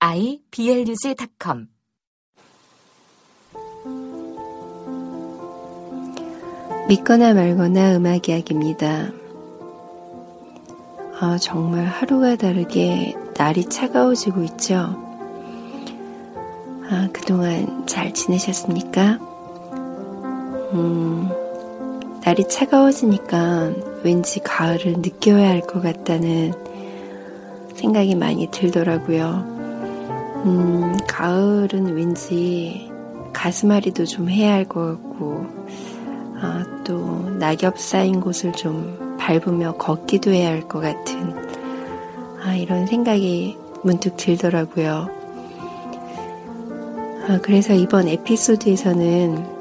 iblog.com 믿거나 말거나 음악 이야기입니다. 아, 정말 하루가 다르게 날이 차가워지고 있죠. 아, 그동안 잘 지내셨습니까? 음, 날이 차가워지니까 왠지 가을을 느껴야 할 것 같다는 생각이 많이 들더라고요. 음, 가을은 왠지 가슴앓이도 좀 해야 할 것 같고, 아, 또 낙엽 쌓인 곳을 좀 밟으며 걷기도 해야 할 것 같은, 아, 이런 생각이 문득 들더라고요. 아, 그래서 이번 에피소드에서는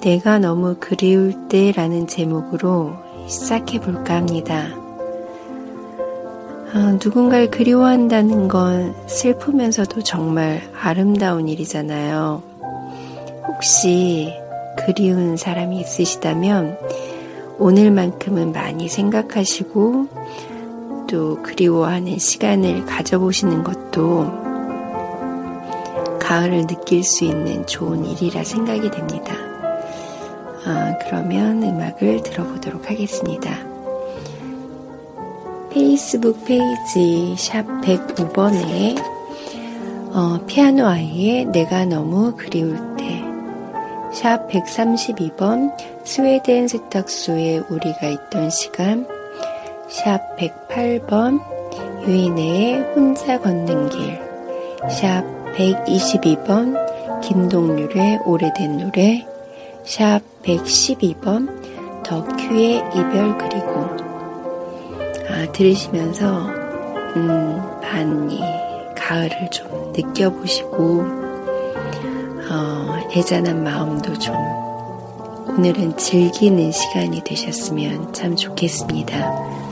내가 너무 그리울 때라는 제목으로 시작해 볼까 합니다. 아, 누군가를 그리워한다는 건 슬프면서도 정말 아름다운 일이잖아요. 혹시 그리운 사람이 있으시다면 오늘만큼은 많이 생각하시고 또 그리워하는 시간을 가져보시는 것도 가을을 느낄 수 있는 좋은 일이라 생각이 됩니다. 아, 그러면 음악을 들어보도록 하겠습니다. 페이스북 페이지 샵 105번에 어, 피아노 아이의 내가 너무 그리울 때 샵 132번 스웨덴 세탁소에 우리가 있던 시간 샵 108번 유인의 혼자 걷는 길 샵 122번 김동률의 오래된 노래 샵 112번 덕큐의 이별 그리고 아, 들으시면서 음, 많이 가을을 좀 느껴보시고 어, 애잔한 마음도 좀 오늘은 즐기는 시간이 되셨으면 참 좋겠습니다.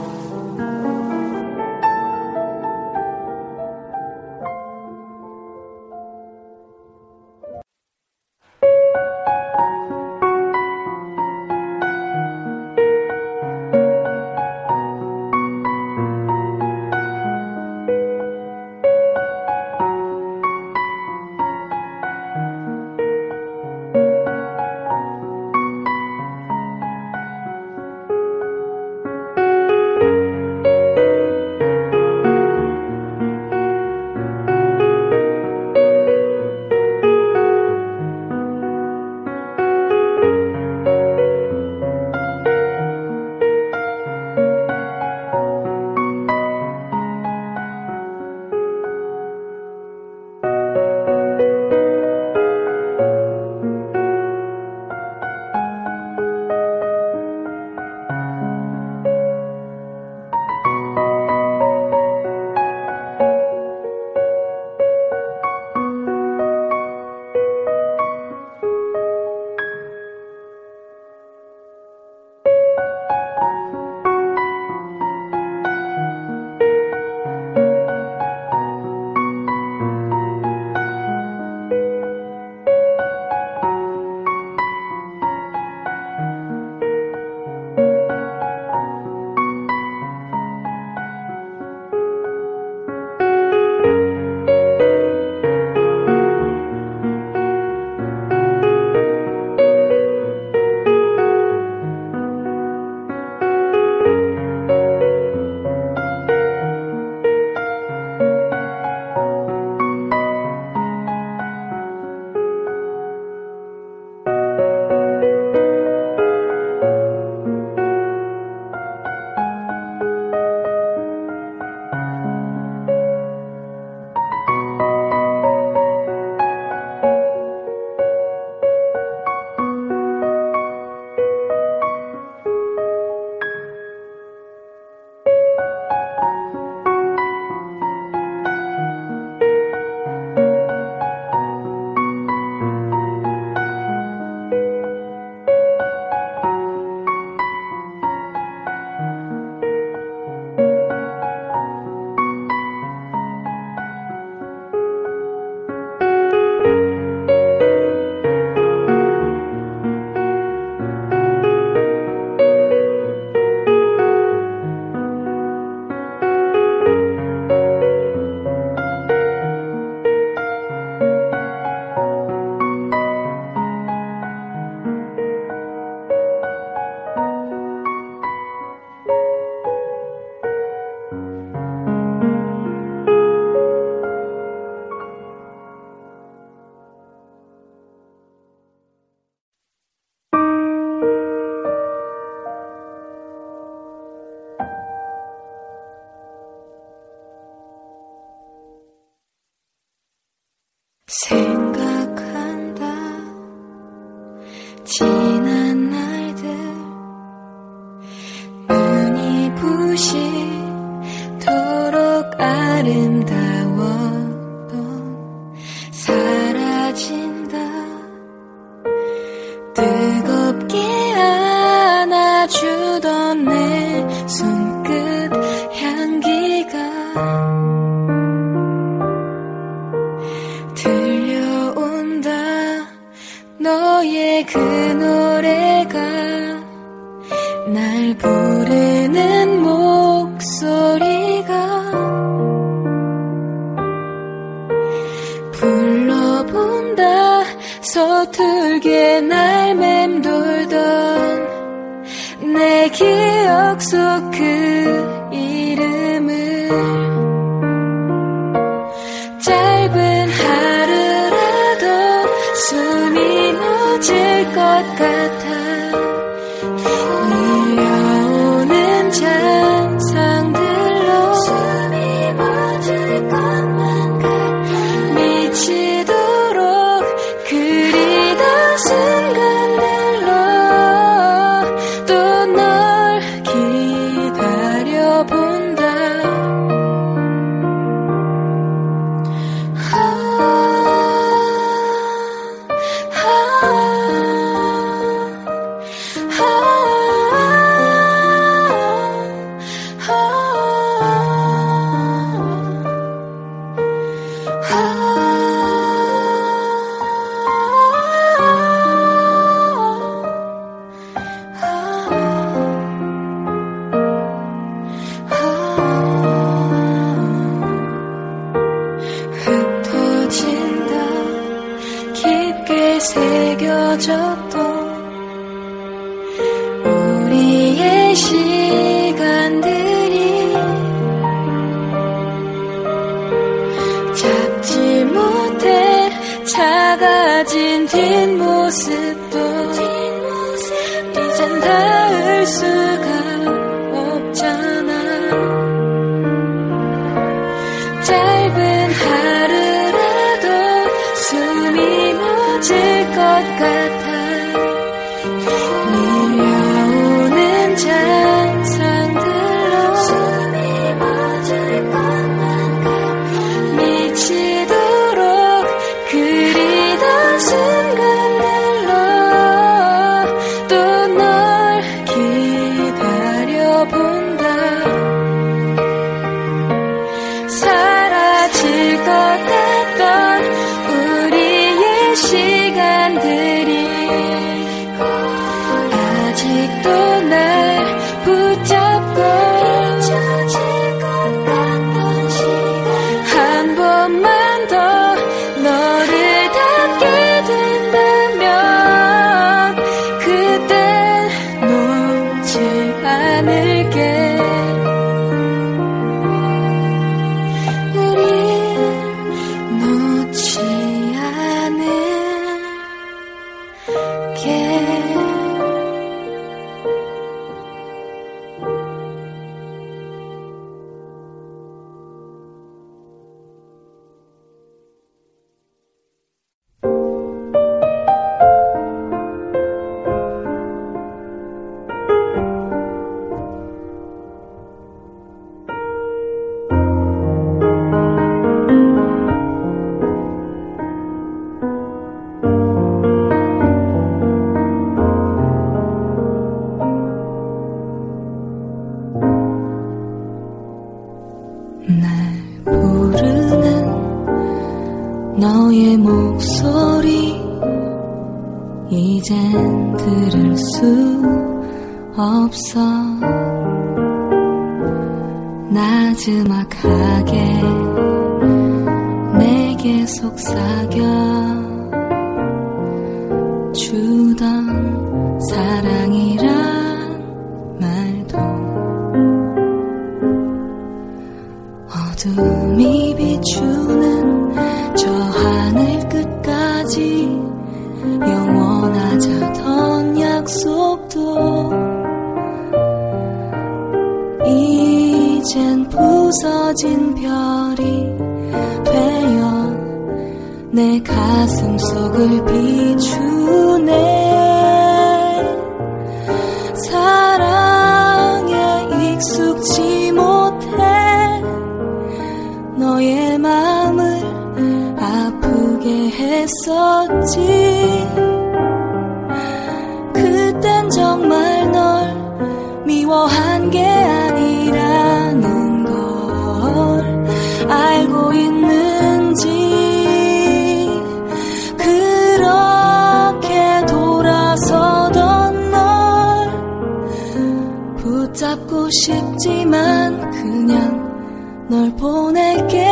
잡고 싶지만 그냥 널 보낼게.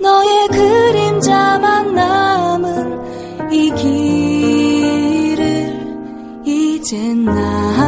너의 그림자만 남은 이 길을 이젠 나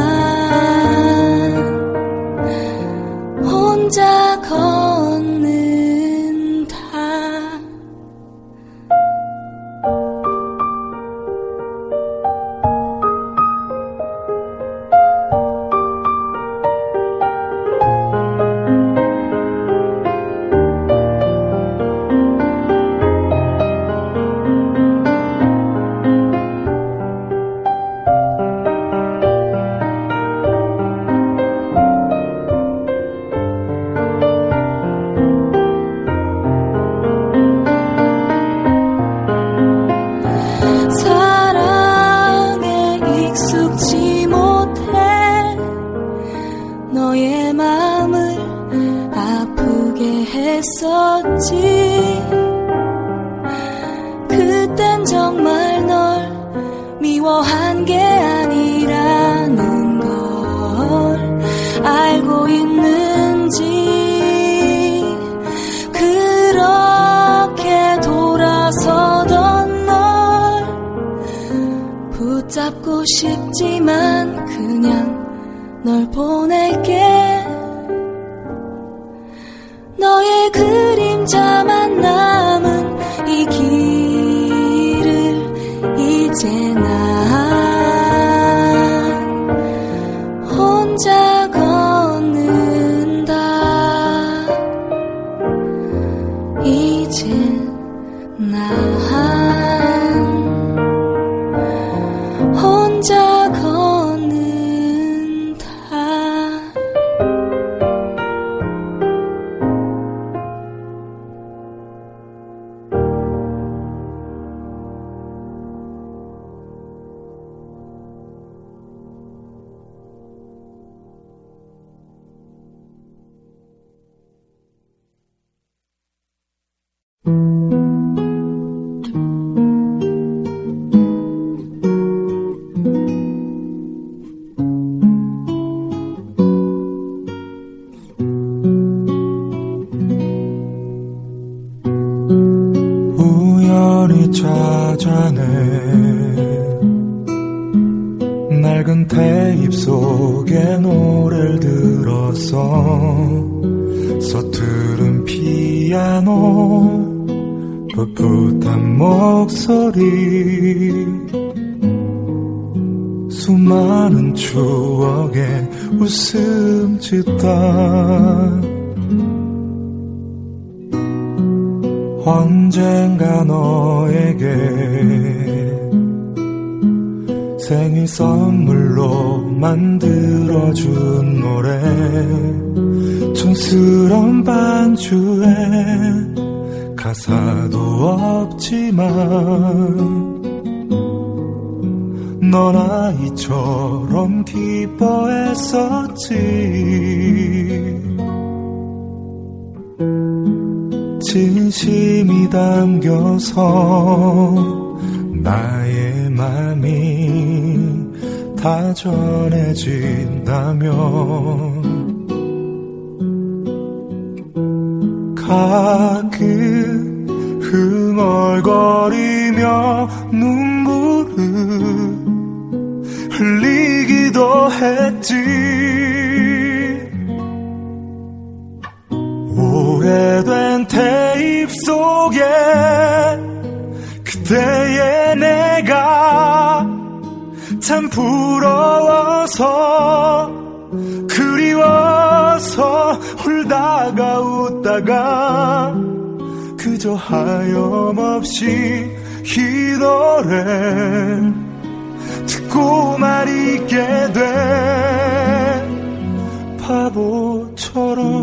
촌스러운 반주에 가사도 없지만 넌 아이처럼 기뻐했었지. 진심이 담겨서 나의 맘이 다 전해진다면 가끔 흥얼거리며 눈물을 흘리기도 했지. 오래된 테이프 속에 그때의 내가 참 부러워서 그리워 서 울다가 웃다가 그저 하염없이 이 노래 듣고만 있게 돼. 바보처럼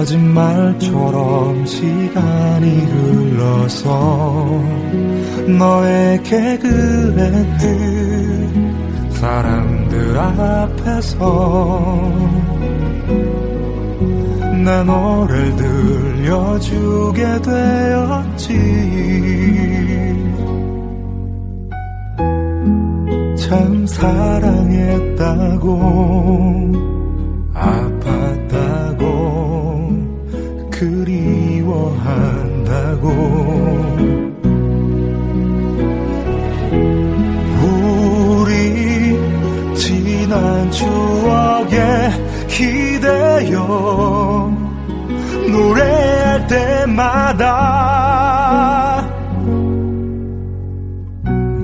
거짓말처럼 시간이 흘러서 너에게 그랬듯 사람들 앞에서 내 노래를 들려주게 되었지. 참 사랑했다고 그리워한다고. 우리 지난 추억에 기대어 노래할 때마다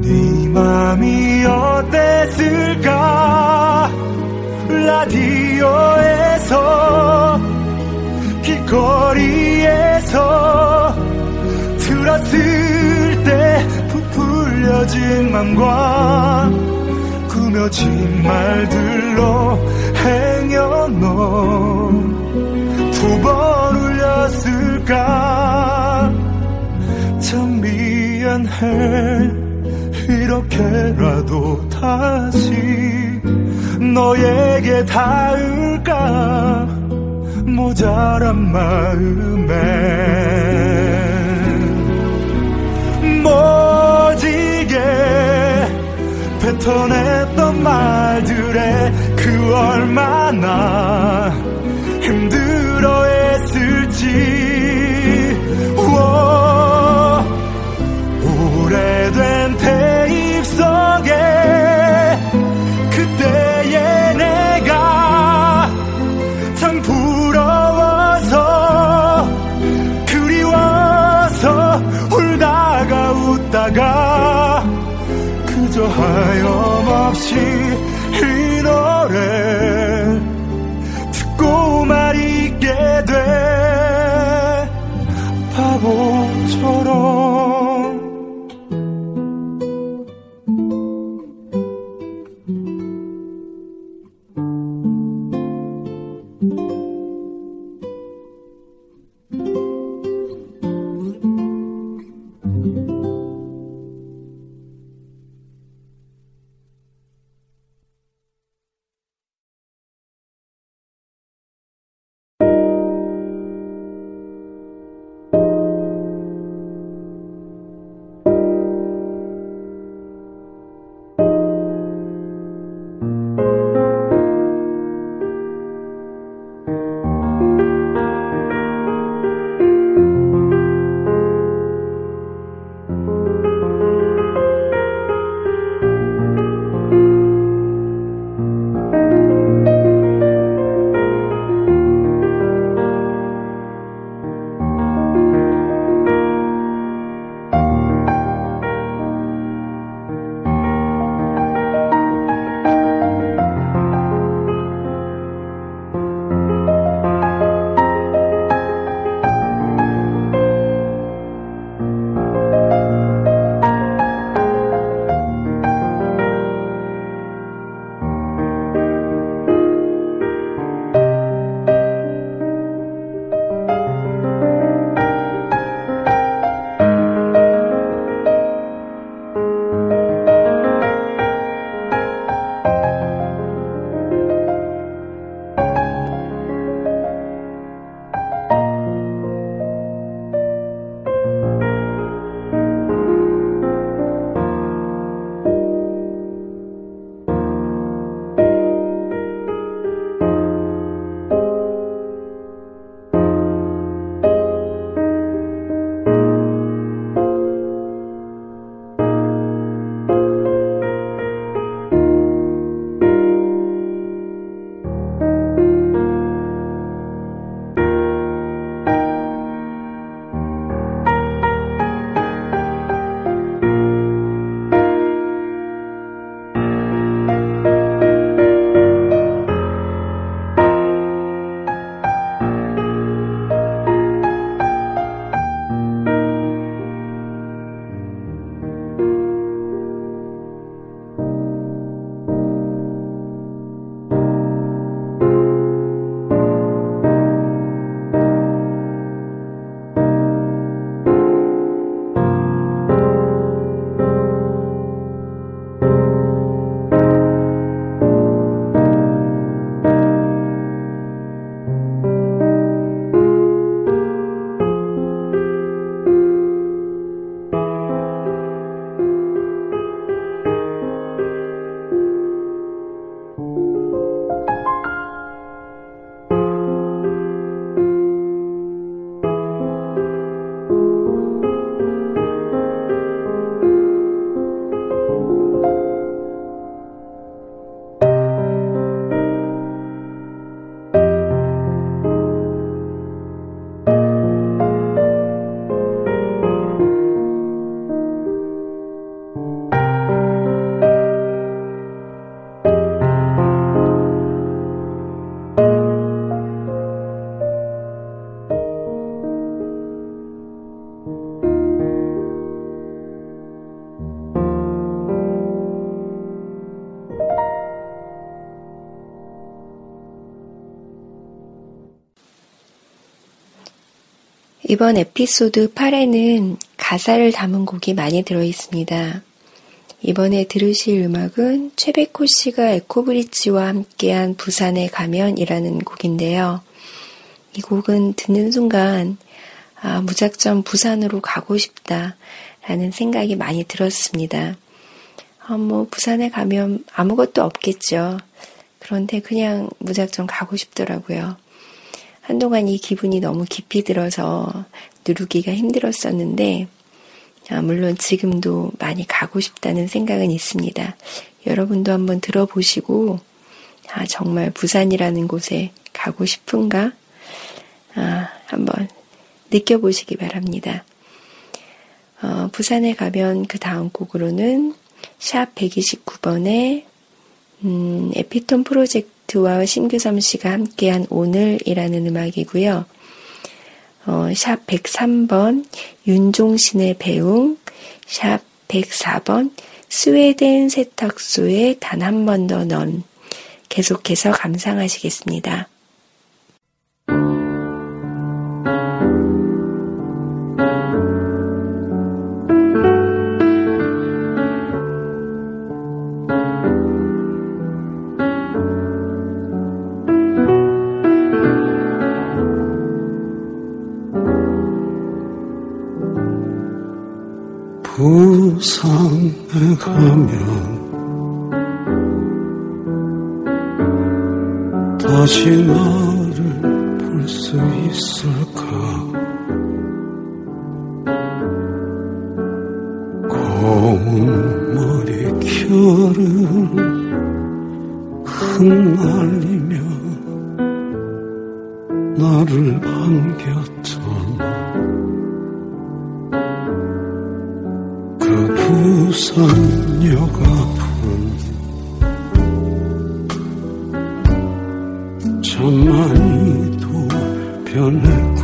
네 맘이 어땠을까? 라디오에서 길 거리에서 들었을 때 부풀려진 맘과 꾸며진 말들로 행여놓은 두번 울렸을까? 참 미안해. 이렇게라도 다시 너에게 닿을까 모자란 마음에 모지게 뱉어냈던 말들에 그 얼마나 이번 에피소드 8에는 가사를 담은 곡이 많이 들어 있습니다. 이번에 들으실 음악은 최백호 씨가 에코브릿지와 함께한 부산에 가면이라는 곡인데요. 이 곡은 듣는 순간 아, 무작정 부산으로 가고 싶다라는 생각이 많이 들었습니다. 아, 뭐 부산에 가면 아무것도 없겠죠. 그런데 그냥 무작정 가고 싶더라고요. 한동안 이 기분이 너무 깊이 들어서 누르기가 힘들었었는데, 아, 물론 지금도 많이 가고 싶다는 생각은 있습니다. 여러분도 한번 들어보시고, 아, 정말 부산이라는 곳에 가고 싶은가? 아, 한번 느껴보시기 바랍니다. 어, 부산에 가면 그 다음 곡으로는 샵 129번에 음, 에피톤 프로젝트 와 신규섬 씨가 함께한 오늘이라는 음악이고요. 어, 샵 103번 윤종신의 배웅, 샵 104번 스웨덴 세탁소의 단한 번 더 넌 계속해서 감상하시겠습니다. 산에 가면 다시 나를 볼 수 있을까? 고운 머리결을 흩날리며 나를 반 변했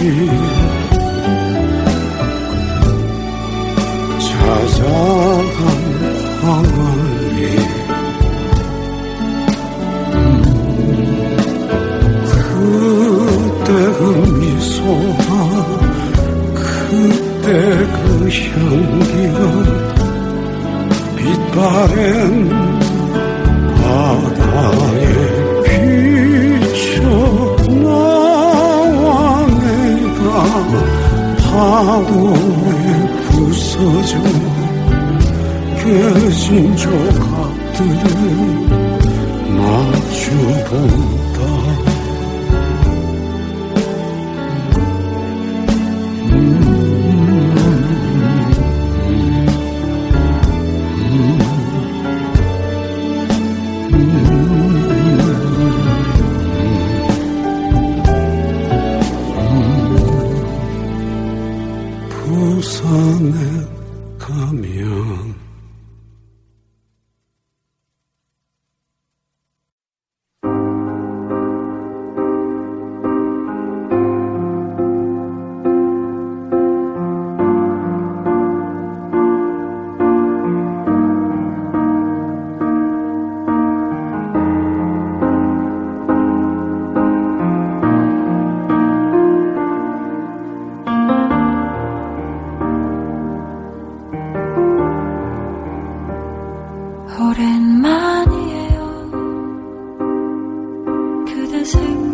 없 music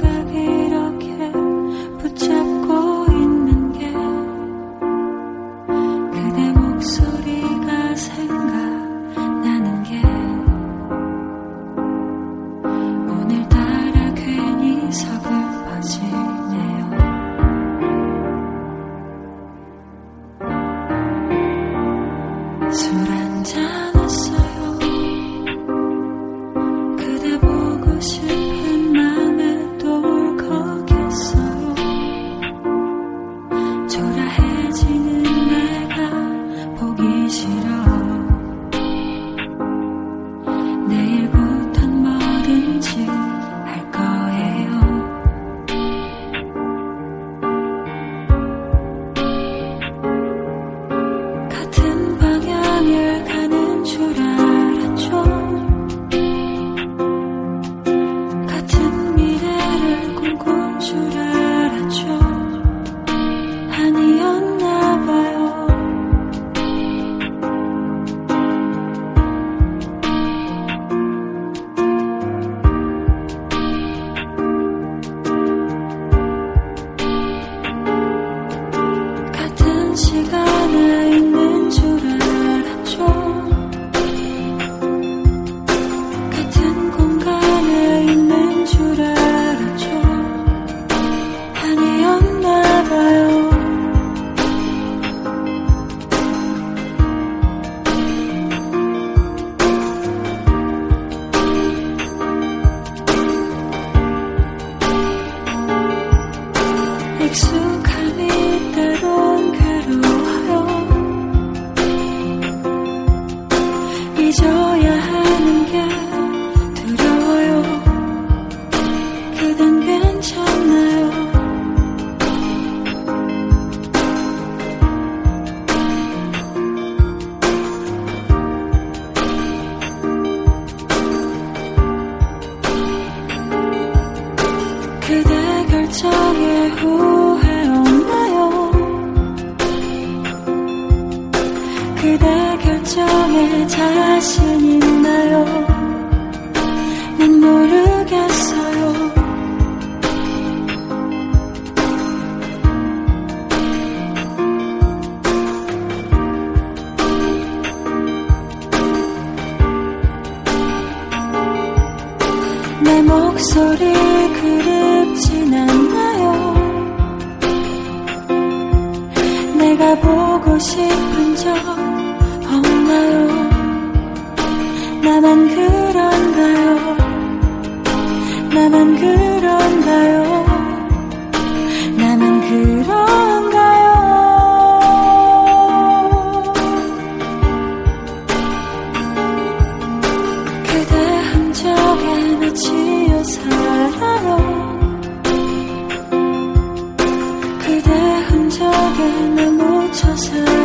마치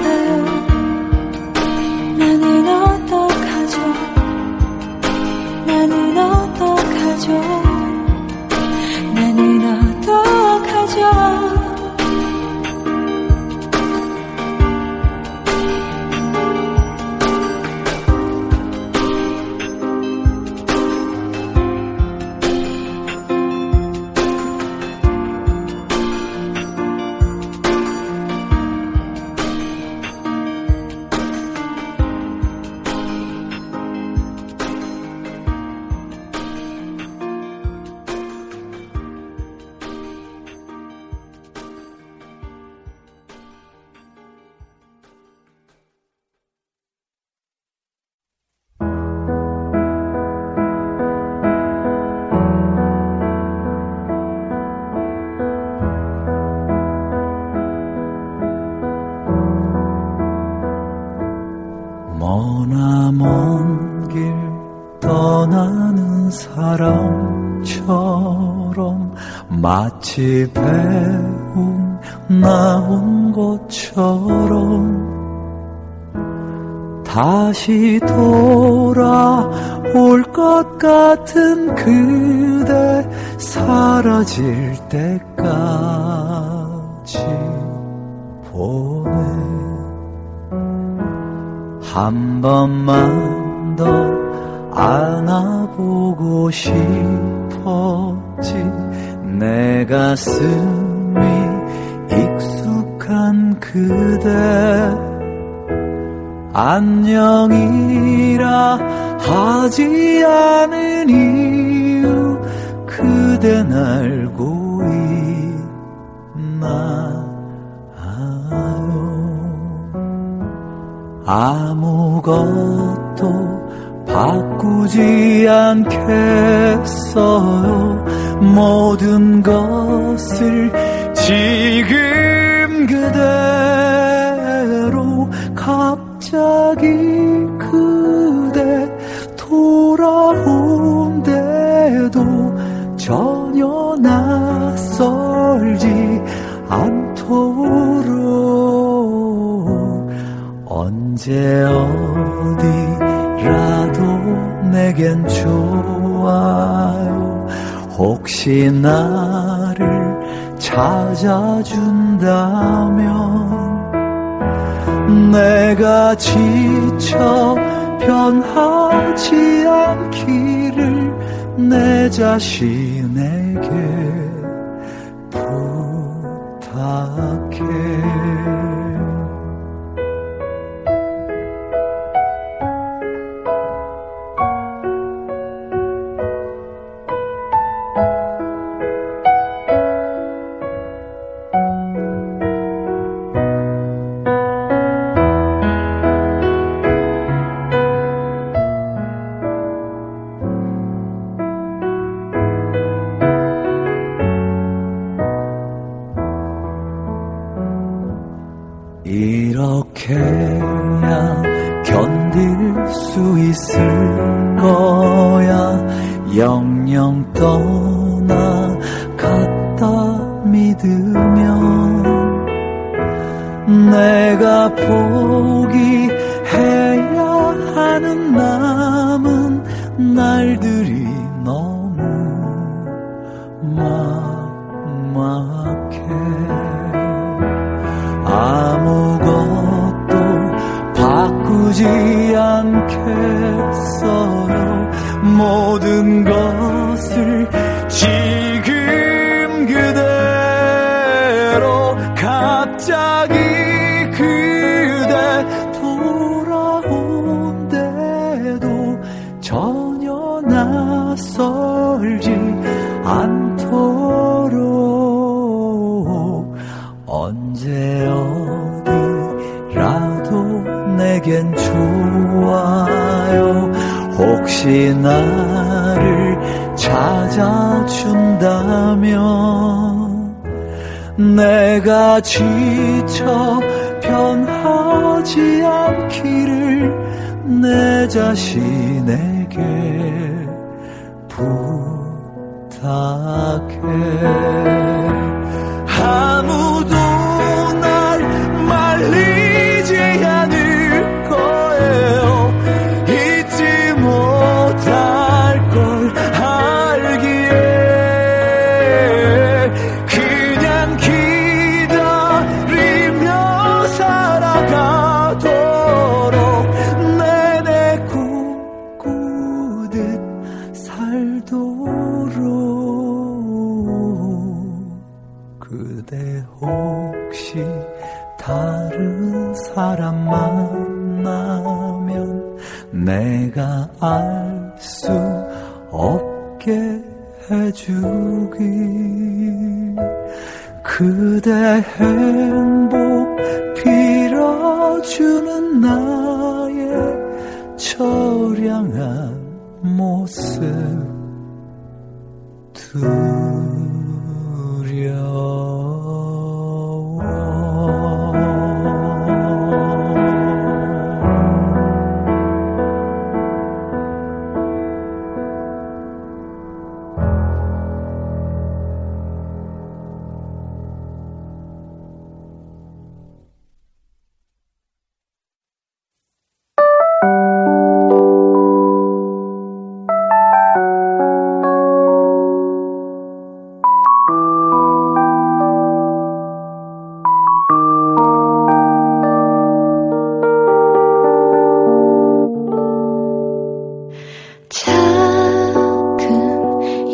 보고 싶어 어찌 내 가슴이 익숙한 그대. 안녕이라 하지 않은 이유. 그댄 알고 있나요 아무것도 바꾸지 않겠어요. 모든 것을 지금 그대로 갑자기 그대 돌아온대도 전혀 낯설지 않도록. 언제 어디라도 내겐 좋아요. 혹시 나를 찾아준다면 내가 지쳐 변하지 않기를 내 자신에게 부탁해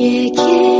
얘기해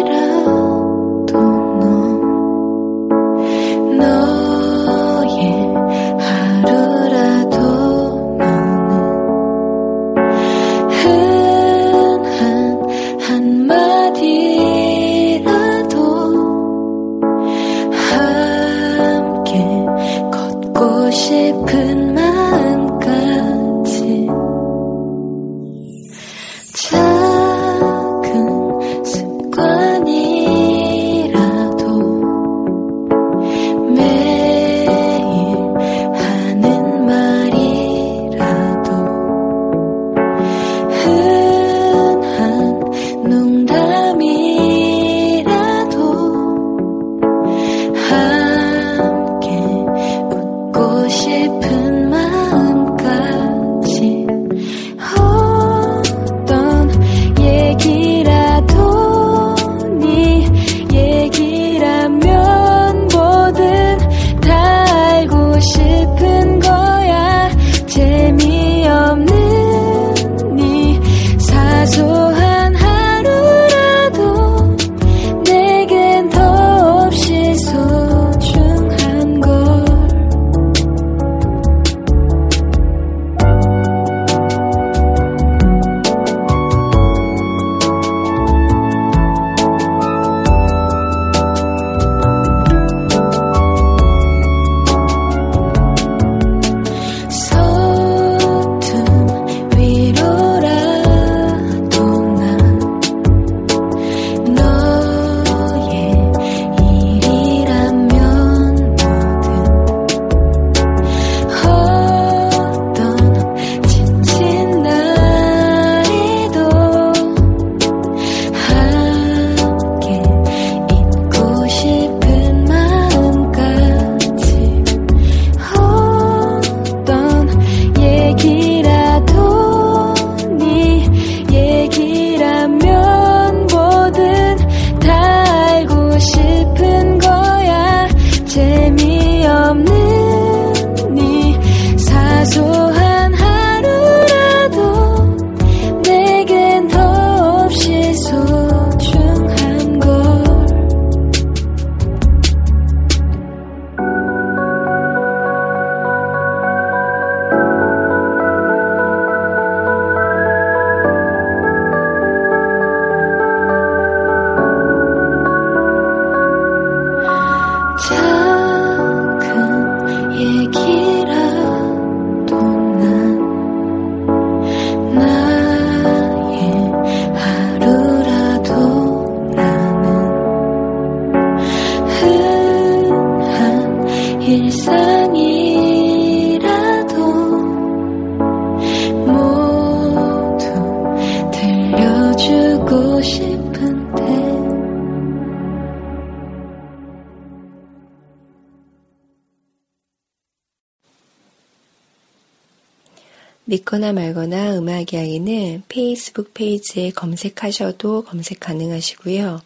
믿거나 말거나 음악 이야기는 페이스북 페이지에 검색하셔도 검색 가능하시고요.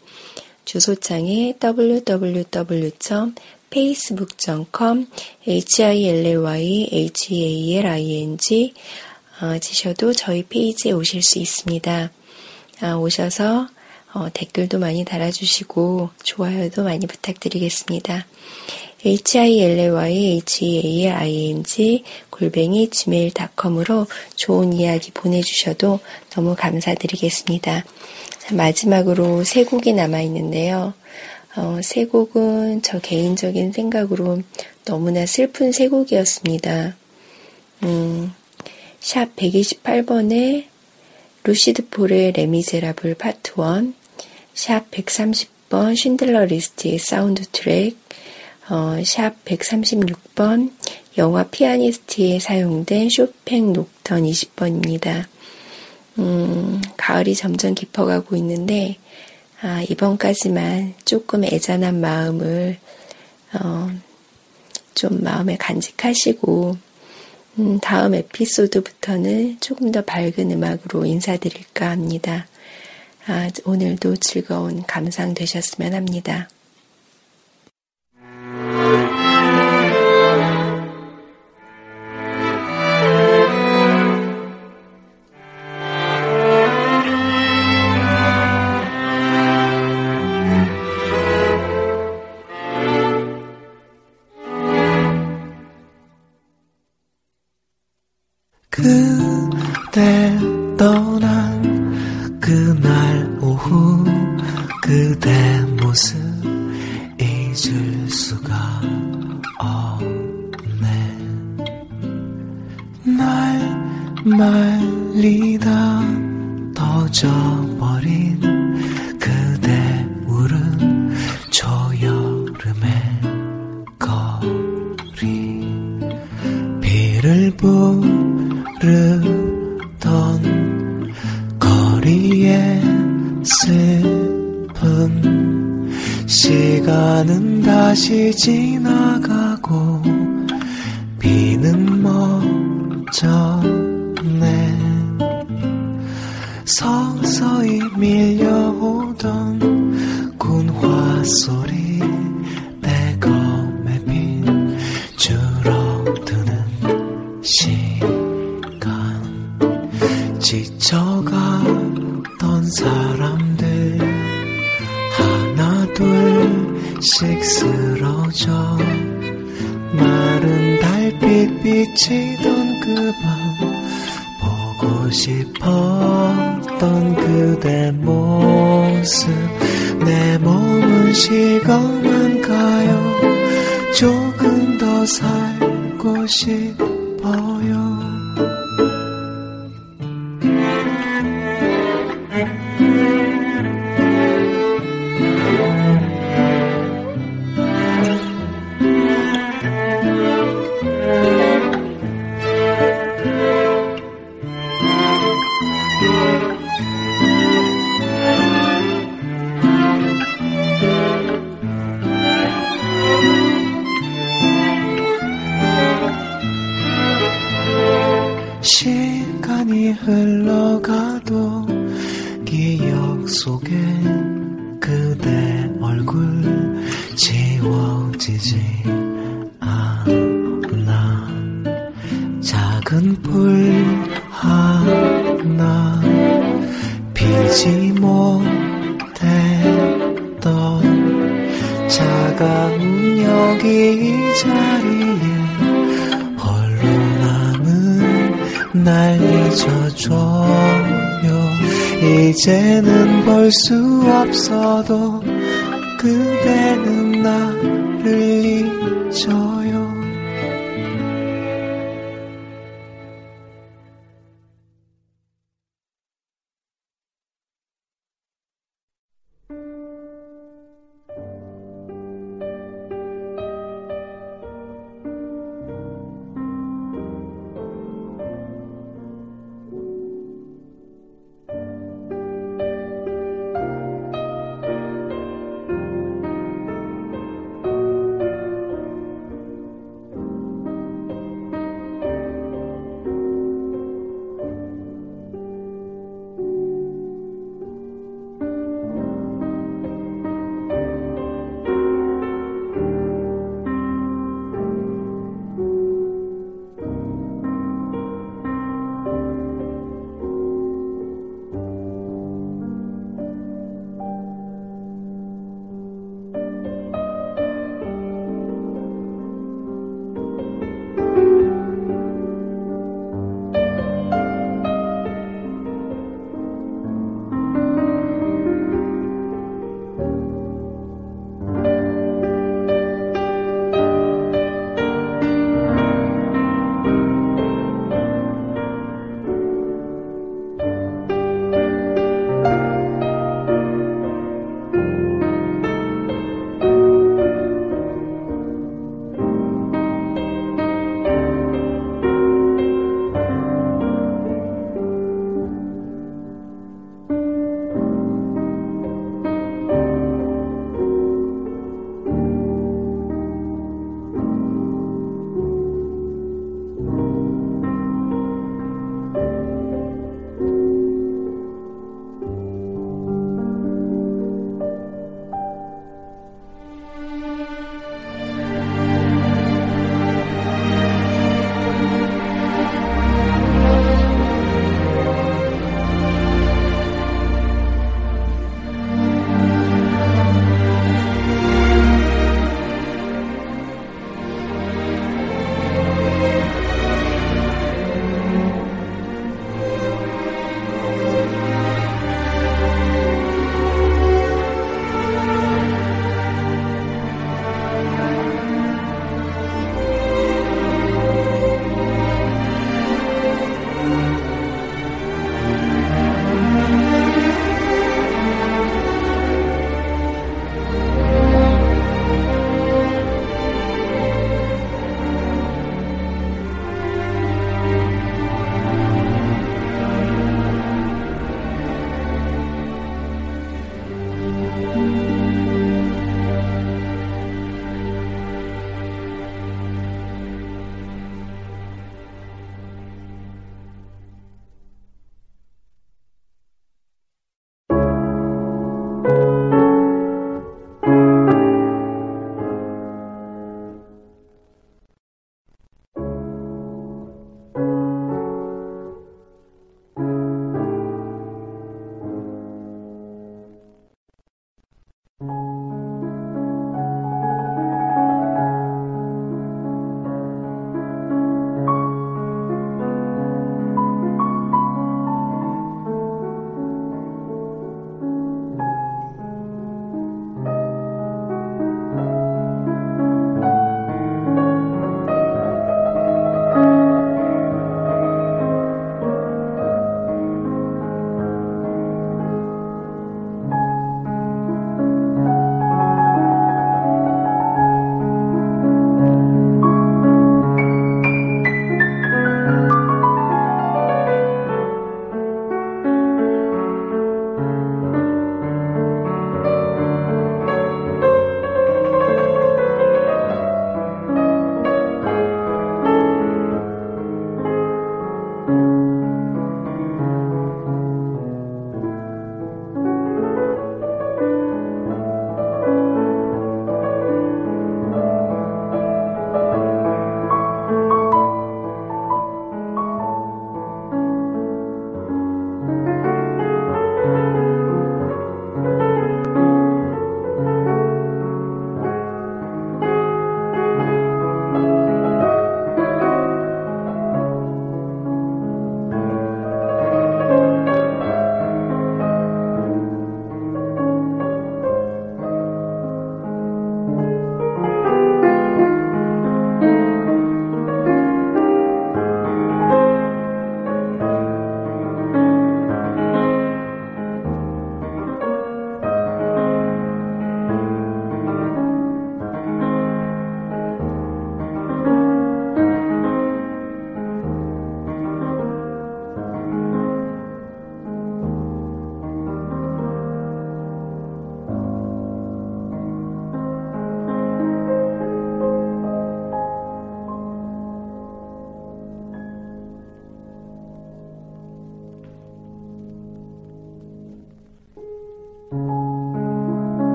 주소창에 www.facebook.com hilly-healing 어, 치셔도 저희 페이지에 오실 수 있습니다. 아, 오셔서 어, 댓글도 많이 달아주시고 좋아요도 많이 부탁드리겠습니다. Hilly-healing 골뱅이 gmail.com으로 좋은 이야기 보내주셔도 너무 감사드리겠습니다. 마지막으로 세 곡이 남아있는데요. 어, 세 곡은 저 개인적인 생각으로 너무나 슬픈 세 곡이었습니다. 음, 샵 128번에 루시드 폴의 레미제라블 파트 1, 샵 130번 쉰들러 리스트의 사운드 트랙, 어, 샵 136번 영화 피아니스트에 사용된 쇼팽 녹턴 20번입니다. 음, 가을이 점점 깊어가고 있는데 아, 이번까지만 조금 애잔한 마음을 어, 좀 마음에 간직하시고 음, 다음 에피소드부터는 조금 더 밝은 음악으로 인사드릴까 합니다. 아, 오늘도 즐거운 감상 되셨으면 합니다. 살고 싶어요